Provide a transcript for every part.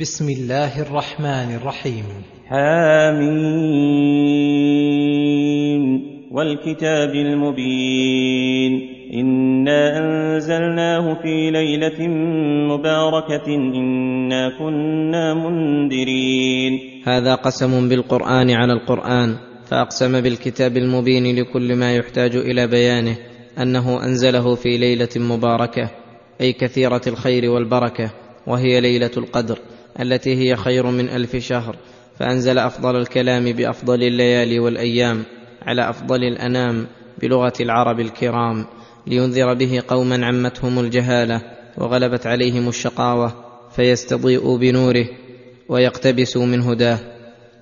بسم الله الرحمن الرحيم. حامين والكتاب المبين. إنا أنزلناه في ليلة مباركة. إنا كنا منذرين. هذا قسم بالقرآن على القرآن فأقسم بالكتاب المبين لكل ما يحتاج إلى بيانه أنه أنزله في ليلة مباركة أي كثيرة الخير والبركة وهي ليلة القدر. التي هي خير من ألف شهر فأنزل أفضل الكلام بأفضل الليالي والأيام على أفضل الأنام بلغة العرب الكرام لينذر به قوما عمتهم الجهالة وغلبت عليهم الشقاوة فيستضيئوا بنوره ويقتبسوا من هداه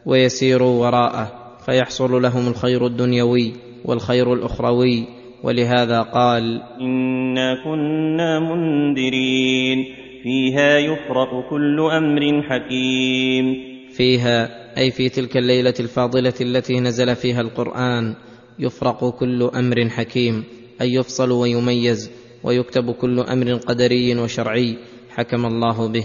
ويسيروا وراءه فيحصل لهم الخير الدنيوي والخير الأخروي ولهذا قال إنا كنا منذرين. فيها يفرق كل أمر حكيم. فيها أي في تلك الليلة الفاضلة التي نزل فيها القرآن يفرق كل أمر حكيم أي يفصل ويميز ويكتب كل أمر قدري وشرعي حكم الله به.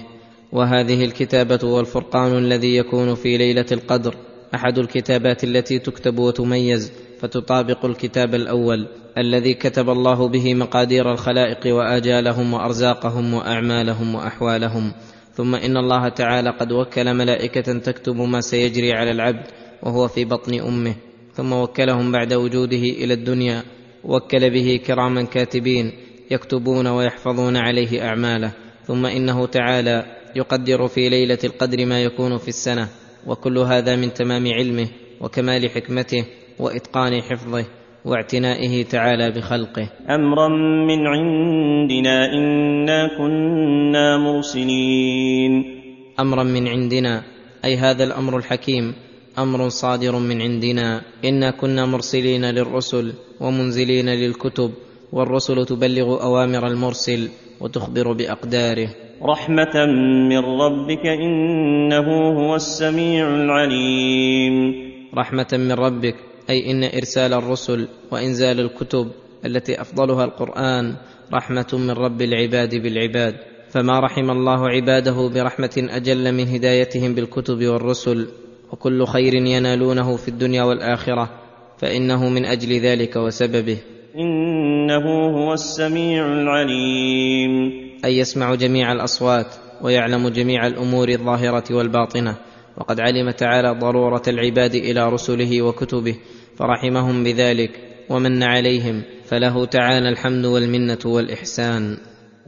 وهذه الكتابة والفرقان الذي يكون في ليلة القدر أحد الكتابات التي تكتب وتميز فتطابق الكتاب الأول. الذي كتب الله به مقادير الخلائق وآجالهم وأرزاقهم وأعمالهم وأحوالهم. ثم إن الله تعالى قد وكل ملائكة تكتب ما سيجري على العبد وهو في بطن أمه. ثم وكلهم بعد وجوده إلى الدنيا. وكل به كراما كاتبين يكتبون ويحفظون عليه أعماله. ثم إنه تعالى يقدر في ليلة القدر ما يكون في السنة. وكل هذا من تمام علمه وكمال حكمته وإتقان حفظه. واعتنائه تعالى بخلقه. أمرا من عندنا إنا كنا مرسلين. أمرا من عندنا أي هذا الأمر الحكيم أمر صادر من عندنا. إنا كنا مرسلين للرسل ومنزلين للكتب والرسل تبلغ أوامر المرسل وتخبر بأقداره. رحمة من ربك إنه هو السميع العليم. رحمة من ربك أي إن إرسال الرسل وإنزال الكتب التي أفضلها القرآن رحمة من رب العباد بالعباد. فما رحم الله عباده برحمة أجل من هدايتهم بالكتب والرسل وكل خير ينالونه في الدنيا والآخرة فإنه من أجل ذلك وسببه. إنه هو السميع العليم. أي يسمع جميع الأصوات ويعلم جميع الأمور الظاهرة والباطنة وقد علم تعالى ضرورة العباد إلى رسله وكتبه فرحمهم بذلك ومن عليهم فله تعالى الحمد والمنة والإحسان.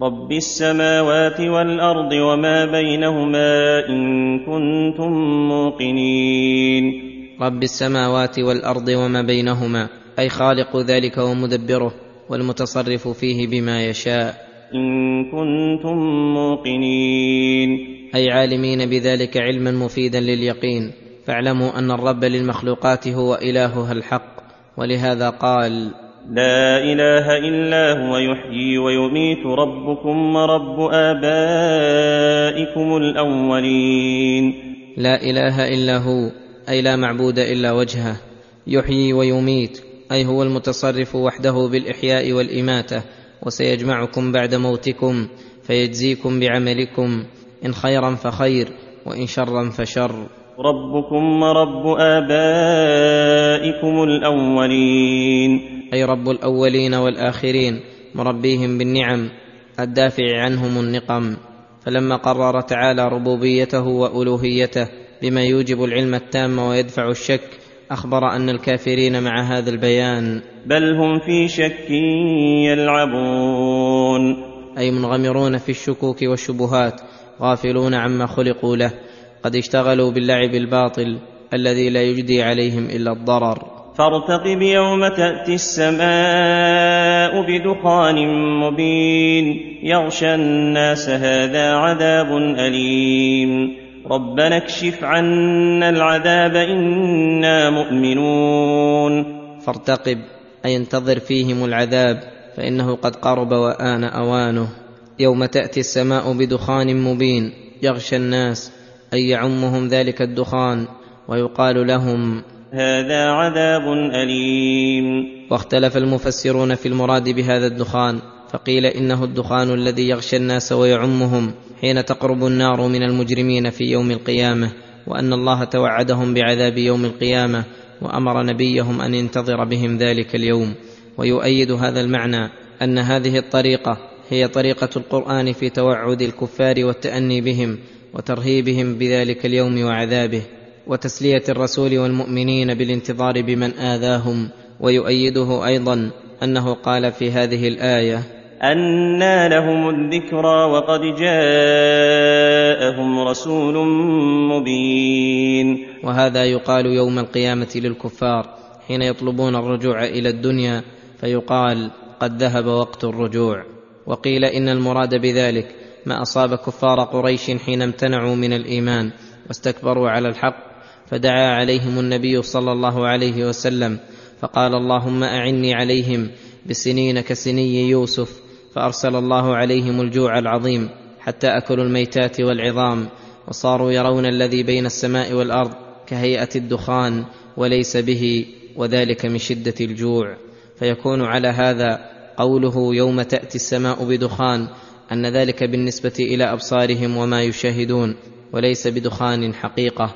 رب السماوات والأرض وما بينهما إن كنتم موقنين. رب السماوات والأرض وما بينهما أي خالق ذلك ومدبره والمتصرف فيه بما يشاء. إن كنتم موقنين. أي عالمين بذلك علما مفيدا لليقين. فاعلموا أن الرب للمخلوقات هو إلهها الحق ولهذا قال لا إله إلا هو يحيي ويميت ربكم ورب آبائكم الأولين. لا إله إلا هو أي لا معبود إلا وجهه يحيي ويميت أي هو المتصرف وحده بالإحياء والإماتة وسيجمعكم بعد موتكم فيجزيكم بعملكم إن خيرا فخير وإن شرا فشر. ربكم ورب آبائكم الأولين. أي رب الأولين والآخرين مربيهم بالنعم الدافع عنهم النقم. فلما قرر تعالى ربوبيته وألوهيته بما يوجب العلم التام ويدفع الشك أخبر أن الكافرين مع هذا البيان. بل هم في شك يلعبون. أي منغمرون في الشكوك والشبهات غافلون عما خلقوا له قد اشتغلوا باللعب الباطل الذي لا يجدي عليهم إلا الضرر. فارتقب يوم تأتي السماء بدخان مبين يغشى الناس هذا عذاب أليم. ربنا اكشف عنا العذاب إنا مؤمنون. فارتقب أي انتظر فيهم العذاب فإنه قد قرب وآن أوانه. يوم تأتي السماء بدخان مبين يغشى الناس اي يعمهم ذلك الدخان ويقال لهم هذا عذاب أليم. واختلف المفسرون في المراد بهذا الدخان فقيل إنه الدخان الذي يغشى الناس ويعمهم. حين تقرب النار من المجرمين في يوم القيامة وأن الله توعدهم بعذاب يوم القيامة وأمر نبيهم أن ينتظر بهم ذلك اليوم. ويؤيد هذا المعنى أن هذه الطريقة هي طريقة القرآن في توعد الكفار والتأني بهم وترهيبهم بذلك اليوم وعذابه وتسلية الرسول والمؤمنين بالانتظار بمن آذاهم. ويؤيده أيضا أنه قال في هذه الآية أنى لهم الذكرى وقد جاءهم رسول مبين. وهذا يقال يوم القيامة للكفار حين يطلبون الرجوع إلى الدنيا فيقال قد ذهب وقت الرجوع. وقيل إن المراد بذلك ما أصاب كفار قريش حين امتنعوا من الإيمان واستكبروا على الحق فدعا عليهم النبي صلى الله عليه وسلم فقال اللهم أعني عليهم بسنين كسني يوسف فأرسل الله عليهم الجوع العظيم حتى أكلوا الميتات والعظام وصاروا يرون الذي بين السماء والأرض كهيئة الدخان وليس به وذلك من شدة الجوع. فيكون على هذا قوله يوم تأتي السماء بدخان أن ذلك بالنسبة إلى أبصارهم وما يشاهدون وليس بدخان حقيقة.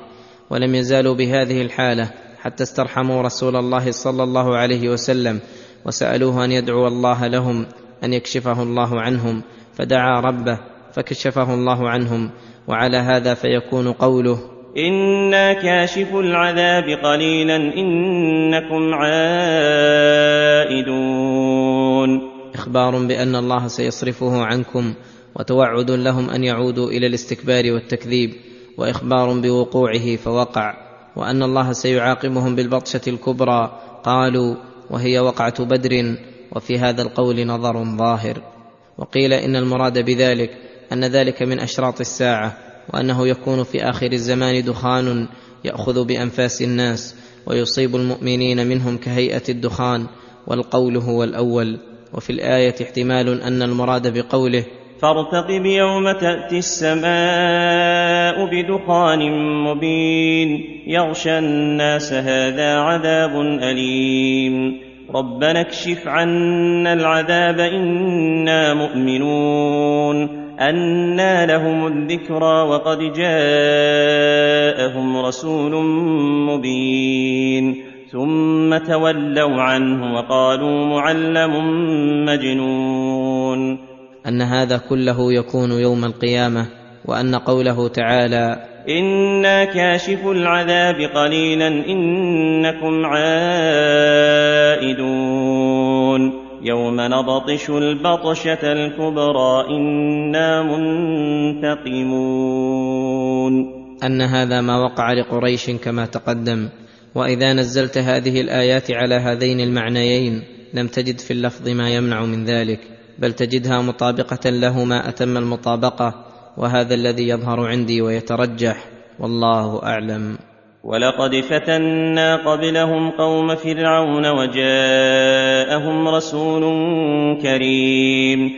ولم يزالوا بهذه الحالة حتى استرحموا رسول الله صلى الله عليه وسلم وسألوه أن يدعو الله لهم أن يكشفه الله عنهم فدعا ربه فكشفه الله عنهم وعلى هذا فيكون قوله إنا كاشف العذاب قليلا إنكم عائدون. إخبار بأن الله سيصرفه عنكم وتوعد لهم أن يعودوا إلى الاستكبار والتكذيب وإخبار بوقوعه فوقع وأن الله سيعاقبهم بالبطشة الكبرى. قالوا وهي وقعة بدر وفي هذا القول نظر ظاهر. وقيل إن المراد بذلك أن ذلك من أشراط الساعة وأنه يكون في آخر الزمان دخان يأخذ بأنفاس الناس ويصيب المؤمنين منهم كهيئة الدخان والقول هو الأول. وفي الآية احتمال أن المراد بقوله فارتقب يوم تأتي السماء بدخان مبين يغشى الناس هذا عذاب أليم. ربنا اكشف عنا العذاب إنا مؤمنون أنى لهم الذكرى وقد جاءهم رسول مبين ثم تولوا عنه وقالوا معلم مجنون ان هذا كله يكون يوم القيامه وان قوله تعالى إنا كاشف العذاب قليلا إنكم عائدون يوم نبطش البطشة الكبرى إنا منتقمون ان هذا ما وقع لقريش كما تقدم واذا نزلت هذه الايات على هذين المعنيين لم تجد في اللفظ ما يمنع من ذلك بل تجدها مطابقه له ما اتم المطابقه وهذا الذي يظهر عندي ويترجح والله أعلم. ولقد فتنا قبلهم قوم فرعون وجاءهم رسول كريم.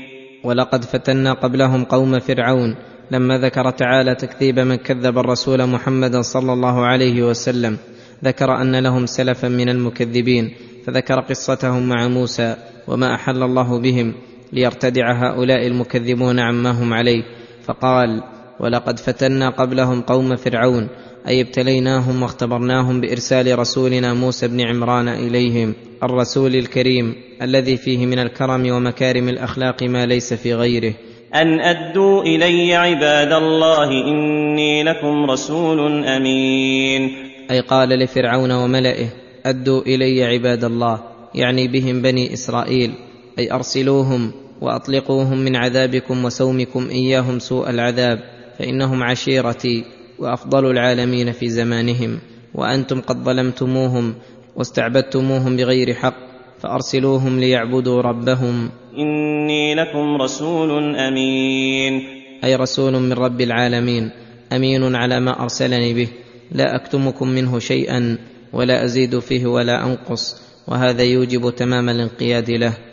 ولقد فتنا قبلهم قوم فرعون لما ذكر تعالى تكذيب من كذب الرسول محمدا صلى الله عليه وسلم. ذكر أن لهم سلفا من المكذبين فذكر قصتهم مع موسى وما أحل الله بهم ليرتدع هؤلاء المكذبون عما هم عليه. فقال ولقد فتنا قبلهم قوم فرعون أي ابتليناهم واختبرناهم بإرسال رسولنا موسى بن عمران إليهم الرسول الكريم الذي فيه من الكرم ومكارم الأخلاق ما ليس في غيره. أن أدوا إلي عباد الله إني لكم رسول أمين. أي قال لفرعون وملئه أدوا إلي عباد الله يعني بهم بني إسرائيل أي أرسلوهم وأطلقوهم من عذابكم وسومكم إياهم سوء العذاب فإنهم عشيرتي وأفضل العالمين في زمانهم وأنتم قد ظلمتموهم واستعبدتموهم بغير حق فأرسلوهم ليعبدوا ربهم. إني لكم رسول أمين. أي رسول من رب العالمين أمين على ما أرسلني به لا أكتمكم منه شيئا ولا أزيد فيه ولا أنقص وهذا يوجب تمام الانقياد له.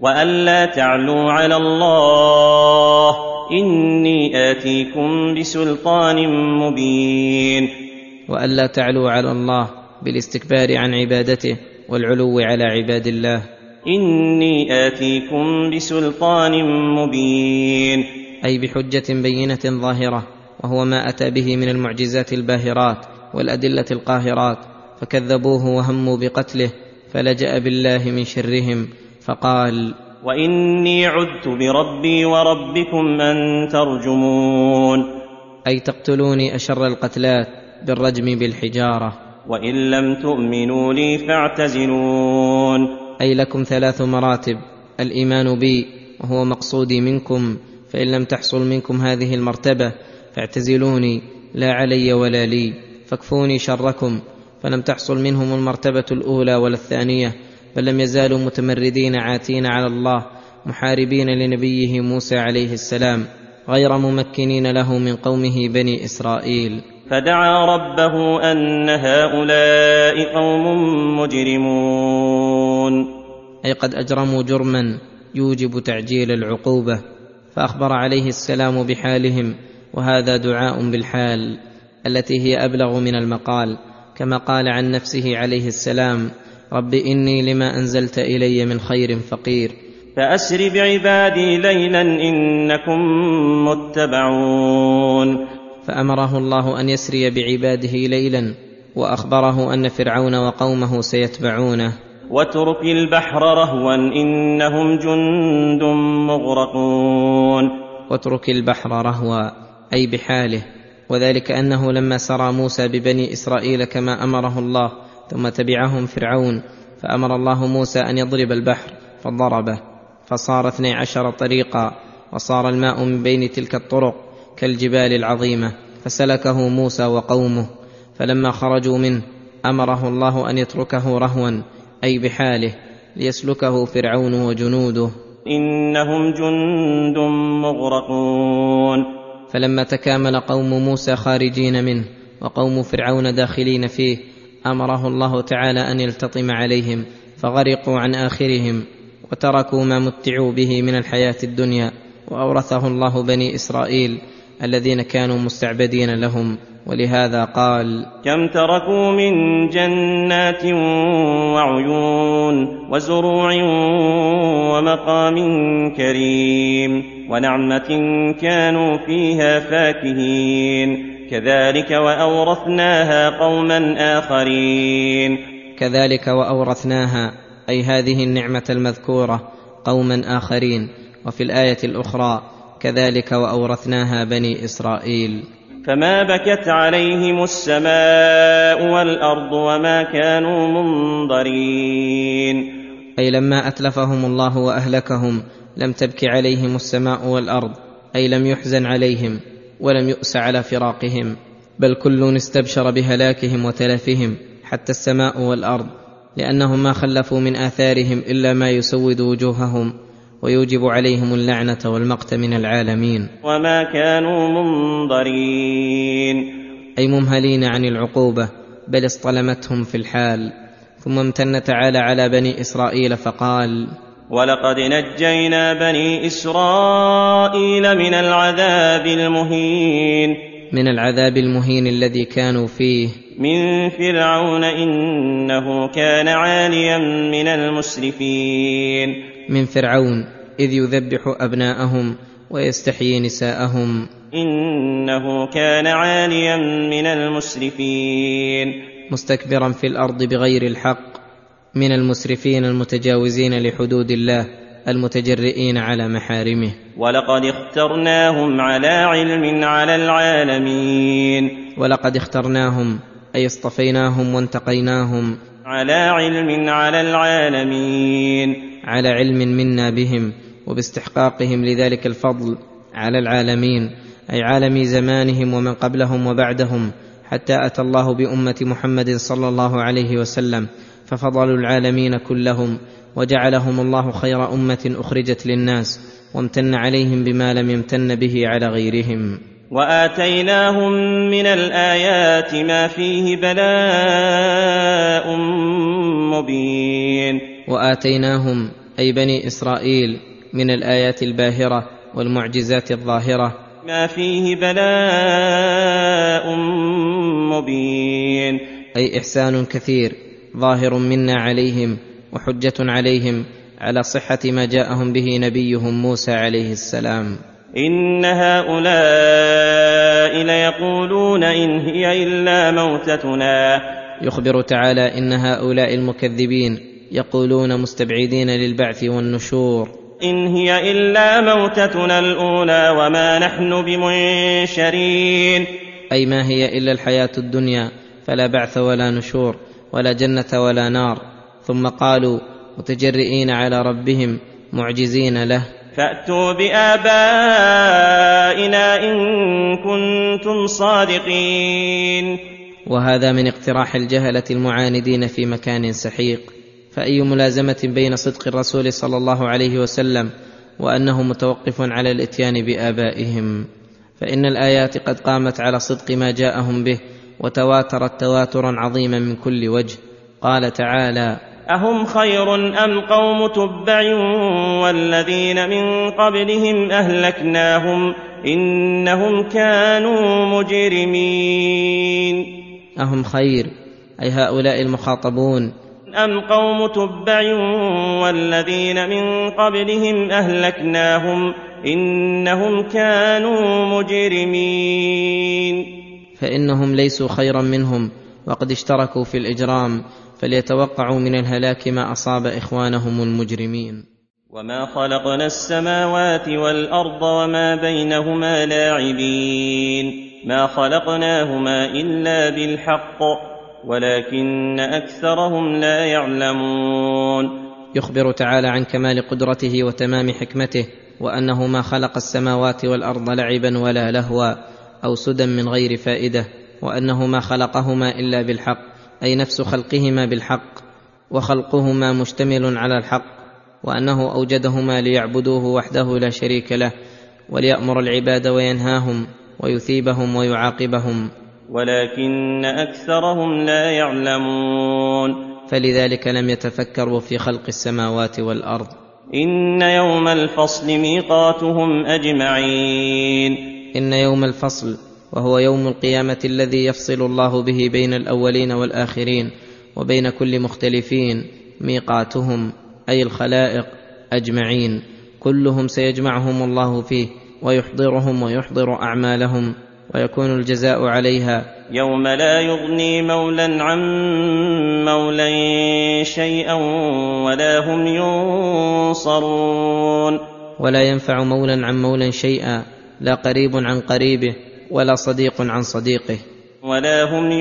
وألا تعلوا على الله إني آتيكم بسلطان مبين والا تعلوا على الله بالاستكبار عن عبادته والعلو على عباد الله إني آتيكم بسلطان مبين أي بحجة بينة ظاهرة وهو ما أتى به من المعجزات الباهرات والأدلة القاهرات فكذبوه وهموا بقتله فلجأ بالله من شرهم فقال وإني عذت بربي وربكم أن ترجمون. أي تقتلوني أشر القتلات بالرجم بالحجارة. وإن لم تؤمنوا لي فاعتزلون. أي لكم ثلاث مراتب الإيمان بي وهو مقصودي منكم فإن لم تحصل منكم هذه المرتبة فاعتزلوني لا علي ولا لي فاكفوني شركم فلم تحصل منهم المرتبة الأولى ولا الثانية بل لم يزالوا متمردين عاتين على الله محاربين لنبيه موسى عليه السلام غير ممكنين له من قومه بني إسرائيل. فدعا ربه أن هؤلاء قوم مجرمون. أي قد أجرموا جرما يوجب تعجيل العقوبة فأخبر عليه السلام بحالهم وهذا دعاء بالحال التي هي أبلغ من المقال كما قال عن نفسه عليه السلام رب إني لما أنزلت إلي من خير فقير. فأسر بعبادي ليلا إنكم متبعون. فأمره الله أن يسري بعباده ليلا وأخبره أن فرعون وقومه سيتبعونه. واترك البحر رهوا إنهم جند مغرقون. واترك البحر رهوا أي بحاله. وذلك أنه لما سرى موسى ببني إسرائيل كما أمره الله ثم تبعهم فرعون فأمر الله موسى أن يضرب البحر فضربه فصار اثني عشر طريقا وصار الماء من بين تلك الطرق كالجبال العظيمة فسلكه موسى وقومه فلما خرجوا منه أمره الله أن يتركه رهوا أي بحاله ليسلكه فرعون وجنوده. إنهم جند مغرقون. فلما تكامل قوم موسى خارجين منه وقوم فرعون داخلين فيه أمره الله تعالى أن يلتطم عليهم فغرقوا عن آخرهم وتركوا ما متعوا به من الحياة الدنيا وأورثه الله بني إسرائيل الذين كانوا مستعبدين لهم ولهذا قال كم تركوا من جنات وعيون وزروع ومقام كريم ونعمة كانوا فيها فاكهين. كذلك وأورثناها قوما آخرين. كذلك وأورثناها أي هذه النعمة المذكورة قوما آخرين. وفي الآية الأخرى كذلك وأورثناها بني إسرائيل. فما بكت عليهم السماء والأرض وما كانوا منظرين. أي لما أتلفهم الله وأهلكهم لم تبك عليهم السماء والأرض أي لم يحزن عليهم. ولم يؤس على فراقهم بل كل استبشر بهلاكهم وتلفهم حتى السماء والأرض لأنهم ما خلفوا من آثارهم إلا ما يسود وجوههم ويوجب عليهم اللعنة والمقت من العالمين. وما كانوا منظرين. أي ممهلين عن العقوبة بل اصطلمتهم في الحال ثم امتن تعالى على بني إسرائيل فقال ولقد نجينا بني اسرائيل من العذاب المهين من العذاب المهين الذي كانوا فيه. من فرعون انه كان عاليا من المسرفين. من فرعون إذ يذبح أبناءهم ويستحيي نساءهم. انه كان عاليا من المسرفين. مستكبرا في الأرض بغير الحق. من المسرفين المتجاوزين لحدود الله المتجرئين على محارمه. ولقد اخترناهم على علم على العالمين. ولقد اخترناهم أي اصطفيناهم وانتقيناهم على علم على العالمين. على علم منا بهم وباستحقاقهم لذلك الفضل على العالمين أي عالم زمانهم ومن قبلهم وبعدهم حتى أتى الله بأمة محمد صلى الله عليه وسلم. ففضلوا العالمين كلهم وجعلهم الله خير أمة أخرجت للناس وامتن عليهم بما لم يمتن به على غيرهم. وآتيناهم من الآيات ما فيه بلاء مبين. وآتيناهم أي بني إسرائيل من الآيات الباهرة والمعجزات الظاهرة. ما فيه بلاء مبين. أي إحسان كثير ظاهر منا عليهم وحجة عليهم على صحة ما جاءهم به نبيهم موسى عليه السلام. إن هؤلاء ليقولون إن هي إلا موتتنا. يخبر تعالى إن هؤلاء المكذبين يقولون مستبعدين للبعث والنشور. إن هي إلا موتتنا الأولى وما نحن بمنشرين. أي ما هي إلا الحياة الدنيا فلا بعث ولا نشور. ولا جنة ولا نار. ثم قالوا متجرئين على ربهم معجزين له. فأتوا بآبائنا إن كنتم صادقين. وهذا من اقتراح الجهلة المعاندين في مكان سحيق. فأي ملازمة بين صدق الرسول صلى الله عليه وسلم وأنه متوقف على الإتيان بآبائهم؟ فإن الآيات قد قامت على صدق ما جاءهم به وتواترت تواترا عظيما من كل وجه. قال تعالى أهم خير أم قوم تبع والذين من قبلهم أهلكناهم إنهم كانوا مجرمين. أهم خير أي هؤلاء المخاطبون. أم قوم تبع والذين من قبلهم أهلكناهم إنهم كانوا مجرمين. فإنهم ليسوا خيرا منهم وقد اشتركوا في الإجرام فليتوقعوا من الهلاك ما أصاب إخوانهم المجرمين. وما خلقنا السماوات والأرض وما بينهما لاعبين ما خلقناهما إلا بالحق ولكن أكثرهم لا يعلمون. يخبر تعالى عن كمال قدرته وتمام حكمته وانه ما خلق السماوات والارض لعبا ولا لهوا. أو سدى من غير فائدة وأنه ما خلقهما إلا بالحق أي نفس خلقهما بالحق وخلقهما مشتمل على الحق وأنه أوجدهما ليعبدوه وحده لا شريك له وليأمر العباد وينهاهم ويثيبهم ويعاقبهم. ولكن أكثرهم لا يعلمون. فلذلك لم يتفكروا في خلق السماوات والأرض. إن يوم الفصل ميقاتهم أجمعين. إن يوم الفصل وهو يوم القيامة الذي يفصل الله به بين الأولين والآخرين وبين كل مختلفين ميقاتهم أي الخلائق أجمعين. كلهم سيجمعهم الله فيه ويحضرهم ويحضر أعمالهم ويكون الجزاء عليها. يوم لا يغني مولا عن مولا شيئا ولا هم ينصرون. ولا ينفع مولا عن مولا شيئا لا قريب عن قريبه ولا صديق عن صديقه. ولا هم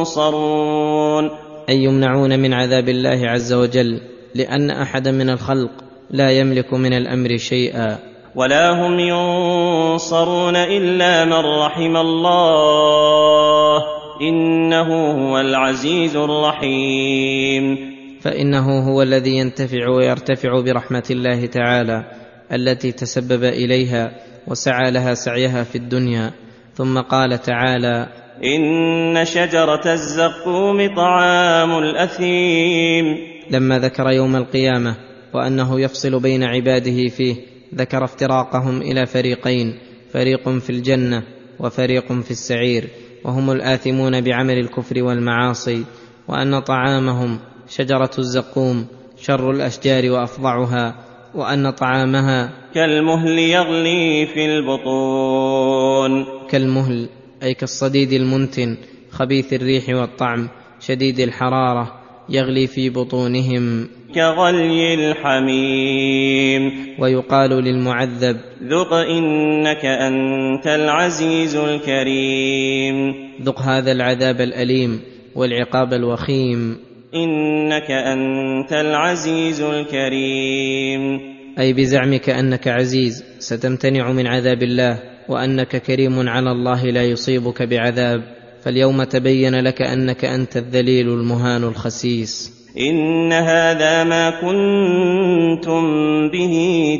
ينصرون. أي يمنعون من عذاب الله عز وجل لأن احدا من الخلق لا يملك من الأمر شيئا. ولا هم ينصرون إلا من رحم الله. إنه هو العزيز الرحيم. فإنه هو الذي ينتفع ويرتفع برحمة الله تعالى التي تسبب إليها وسعى لها سعيها في الدنيا. ثم قال تعالى إن شجرة الزقوم طعام الأثيم. لما ذكر يوم القيامة وأنه يفصل بين عباده فيه ذكر افتراقهم إلى فريقين فريق في الجنة وفريق في السعير وهم الآثمون بعمل الكفر والمعاصي وأن طعامهم شجرة الزقوم شر الأشجار وأفظعها وأن طعامها كالمهل يغلي في البطون. كالمهل أي كالصديد المنتن خبيث الريح والطعم شديد الحرارة يغلي في بطونهم. كغلي الحميم. ويقال للمعذب ذق إنك أنت العزيز الكريم. ذق هذا العذاب الأليم والعقاب الوخيم. إنك أنت العزيز الكريم. أي بزعمك أنك عزيز ستمتنع من عذاب الله وأنك كريم على الله لا يصيبك بعذاب. فاليوم تبين لك أنك أنت الذليل المهان الخسيس. إن هذا ما كنتم به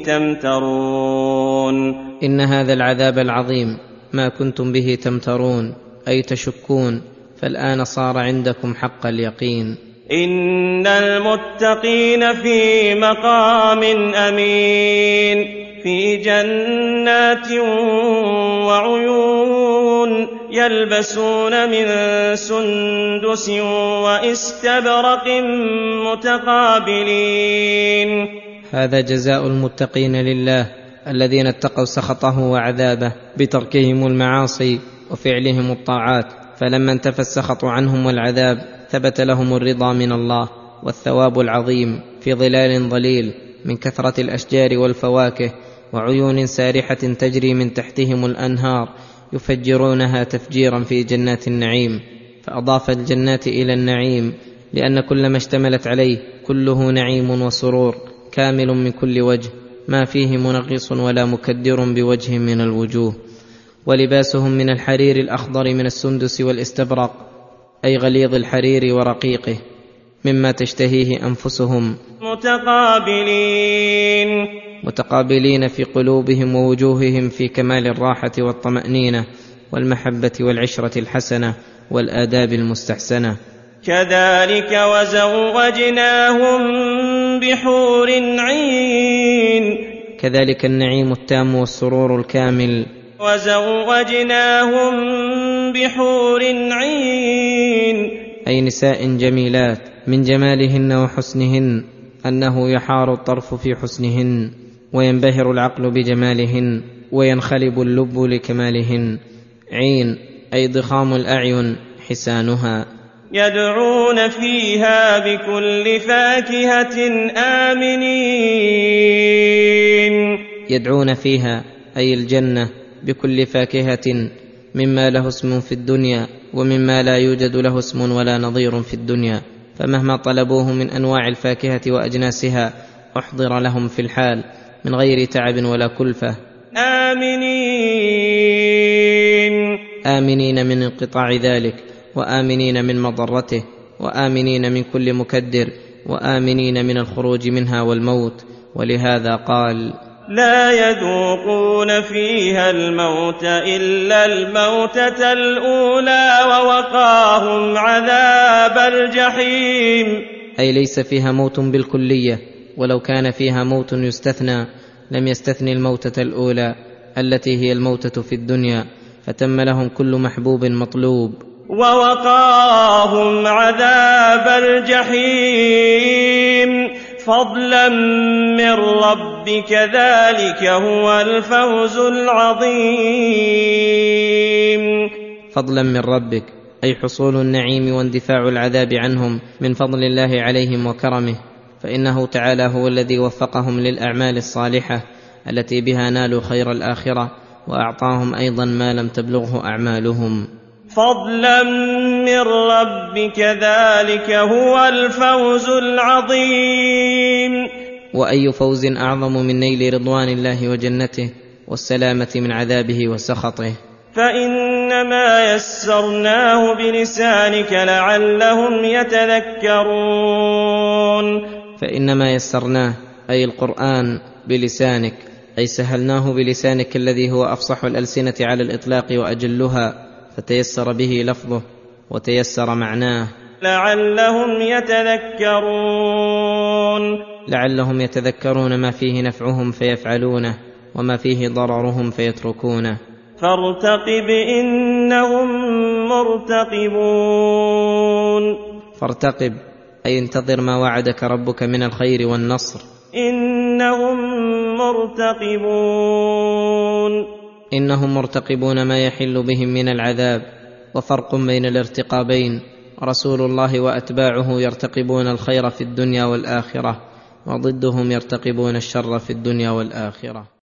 تمترون. إن هذا العذاب العظيم ما كنتم به تمترون أي تشكون فالآن صار عندكم حق اليقين. إن المتقين في مقام أمين في جنات وعيون يلبسون من سندس واستبرق متقابلين هذا جزاء المتقين لله الذين اتقوا سخطه وعذابه بتركهم المعاصي وفعلهم الطاعات فلما انتفى السخط عنهم والعذاب ثبت لهم الرضا من الله والثواب العظيم في ظلال ظليل من كثرة الأشجار والفواكه وعيون سارحة تجري من تحتهم الأنهار يفجرونها تفجيرا في جنات النعيم. فأضاف الجنات إلى النعيم لأن كل ما اشتملت عليه كله نعيم وسرور كامل من كل وجه ما فيه منغص ولا مكدر بوجه من الوجوه. ولباسهم من الحرير الأخضر من السندس والإستبرق أي غليظ الحرير ورقيقه مما تشتهيه أنفسهم. متقابلين. متقابلين في قلوبهم ووجوههم في كمال الراحة والطمأنينة والمحبة والعشرة الحسنة والآداب المستحسنة. كذلك وزوجناهم بحور عين. كذلك النعيم التام والسرور الكامل وزوجناهم بحور عين. أي نساء جميلات من جمالهن وحسنهن أنه يحار الطرف في حسنهن وينبهر العقل بجمالهن وينخلب اللب لكمالهن. عين أي ضخام الأعين حسانها. يدعون فيها بكل فاكهة آمنين. يدعون فيها أي الجنة بكل فاكهة مما له اسم في الدنيا ومما لا يوجد له اسم ولا نظير في الدنيا. فمهما طلبوه من أنواع الفاكهة وأجناسها أحضر لهم في الحال من غير تعب ولا كلفة. آمنين. آمنين من انقطاع ذلك وآمنين من مضرته وآمنين من كل مكدر وآمنين من الخروج منها والموت. ولهذا قال لا يذوقون فيها الموت إلا الموتة الأولى ووقاهم عذاب الجحيم. أي ليس فيها موت بالكلية ولو كان فيها موت يستثنى لم يستثني الموتة الأولى التي هي الموتة في الدنيا فتم لهم كل محبوب مطلوب. ووقاهم عذاب الجحيم. فضلا من ربك ذلك هو الفوز العظيم. فضلا من ربك أي حصول النعيم واندفاع العذاب عنهم من فضل الله عليهم وكرمه فإنه تعالى هو الذي وفقهم للأعمال الصالحة التي بها نالوا خير الآخرة وأعطاهم أيضا ما لم تبلغه أعمالهم. فضلا من ربك ذلك هو الفوز العظيم. وأي فوز أعظم من نيل رضوان الله وجنته والسلامة من عذابه وسخطه. فإنما يسرناه بلسانك لعلهم يتذكرون. فإنما يسرناه أي القرآن بلسانك أي سهلناه بلسانك الذي هو أفصح الألسنة على الإطلاق وأجلها. فتيسر به لفظه وتيسر معناه. لعلهم يتذكرون. لعلهم يتذكرون ما فيه نفعهم فيفعلونه وما فيه ضررهم فيتركونه. فارتقب إنهم مرتقبون. فارتقب أي انتظر ما وعدك ربك من الخير والنصر. إنهم مرتقبون. إنهم مرتقبون ما يحل بهم من العذاب وفرق بين الارتقابين. رسول الله وأتباعه يرتقبون الخير في الدنيا والآخرة وضدهم يرتقبون الشر في الدنيا والآخرة.